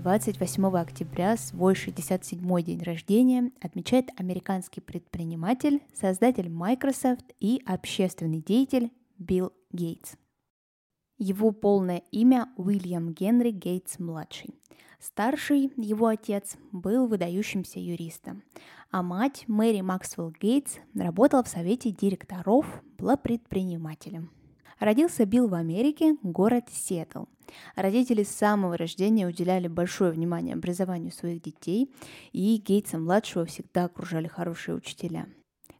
28 октября свой 67-й день рождения отмечает американский предприниматель, создатель Microsoft и общественный деятель Билл Гейтс. Его полное имя Уильям Генри Гейтс-младший. Старший, его отец, был выдающимся юристом, а мать Мэри Максвелл Гейтс работала в совете директоров, была предпринимателем – Родился Билл в Америке, город Сиэтл. Родители с самого рождения уделяли большое внимание образованию своих детей, и Гейтса-младшего всегда окружали хорошие учителя.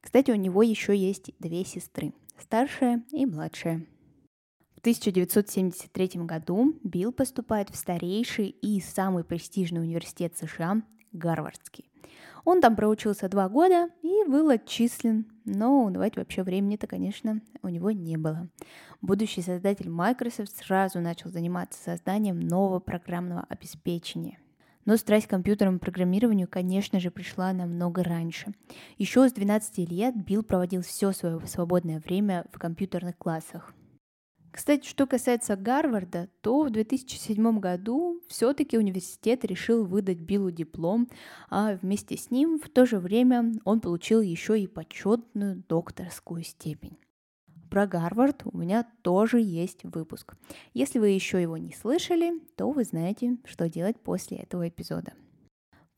Кстати, у него еще есть две сестры, старшая и младшая. В 1973 году Билл поступает в старейший и самый престижный университет США – Гарвардский. Он там проучился два года и был отчислен, но унывать вообще времени-то, конечно, у него не было. Будущий создатель Microsoft сразу начал заниматься созданием нового программного обеспечения. Но страсть к компьютерному программированию, конечно же, пришла намного раньше. Еще с 12 лет Билл проводил все свое свободное время в компьютерных классах. Кстати, что касается Гарварда, то в 2007 году все-таки университет решил выдать Биллу диплом, а вместе с ним в то же время он получил еще и почетную докторскую степень. Про Гарвард у меня тоже есть выпуск. Если вы еще его не слышали, то вы знаете, что делать после этого эпизода.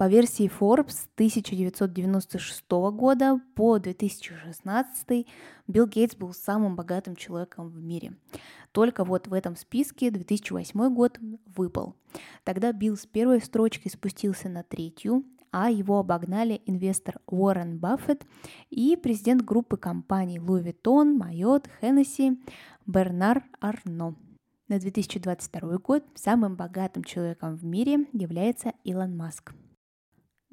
По версии Forbes с 1996 года по 2016 Билл Гейтс был самым богатым человеком в мире. Только вот в этом списке 2008 год выпал. Тогда Билл с первой строчки спустился на третью, а его обогнали инвестор Уоррен Баффет и президент группы компаний Louis Vuitton, Майот, Hennessy Бернар Арно. На 2022 год самым богатым человеком в мире является Илон Маск.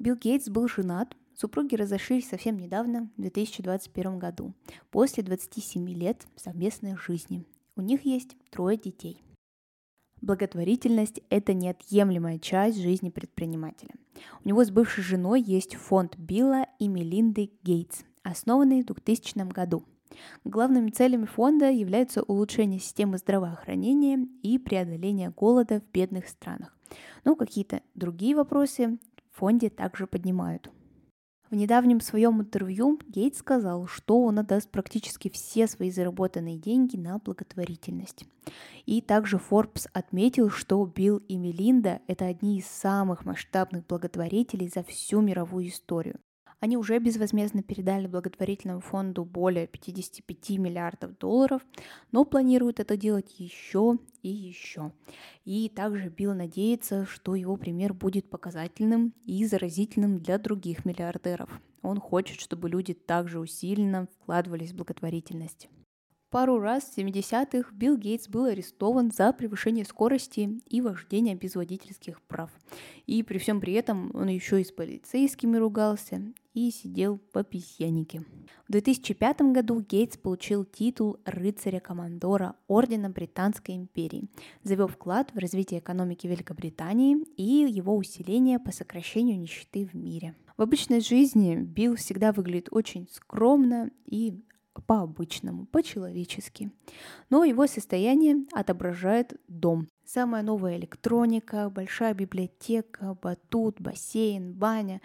Билл Гейтс был женат, супруги разошлись совсем недавно, в 2021 году, после 27 лет совместной жизни. У них есть трое детей. Благотворительность – это неотъемлемая часть жизни предпринимателя. У него с бывшей женой есть фонд Билла и Мелинды Гейтс, основанный в 2000 году. Главными целями фонда являются улучшение системы здравоохранения и преодоление голода в бедных странах. Но какие-то другие вопросы фонде также поднимают. В недавнем своем интервью Гейтс сказал, что он отдаст практически все свои заработанные деньги на благотворительность. И также Forbes отметил, что Билл и Мелинда – это одни из самых масштабных благотворителей за всю мировую историю. Они уже безвозмездно передали благотворительному фонду более 55 миллиардов долларов, но планируют это делать еще и еще. И также Билл надеется, что его пример будет показательным и заразительным для других миллиардеров. Он хочет, чтобы люди также усиленно вкладывались в благотворительность. Пару раз в 70-х Билл Гейтс был арестован за превышение скорости и вождение без водительских прав. И при всем при этом он еще и с полицейскими ругался и сидел по письянике. В 2005 году Гейтс получил титул рыцаря-командора Ордена Британской империи, завел вклад в развитие экономики Великобритании и его усиление по сокращению нищеты в мире. В обычной жизни Билл всегда выглядит очень скромно и по-обычному, по-человечески. Но его состояние отображает дом. Самая новая электроника, большая библиотека, батут, бассейн, баня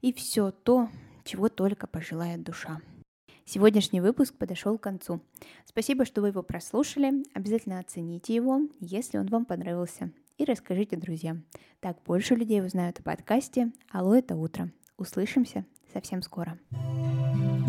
и все то, чего только пожелает душа. Сегодняшний выпуск подошел к концу. Спасибо, что вы его прослушали. Обязательно оцените его, если он вам понравился. И расскажите друзьям. Так больше людей узнают о подкасте «Алло, это утро». Услышимся совсем скоро. thank you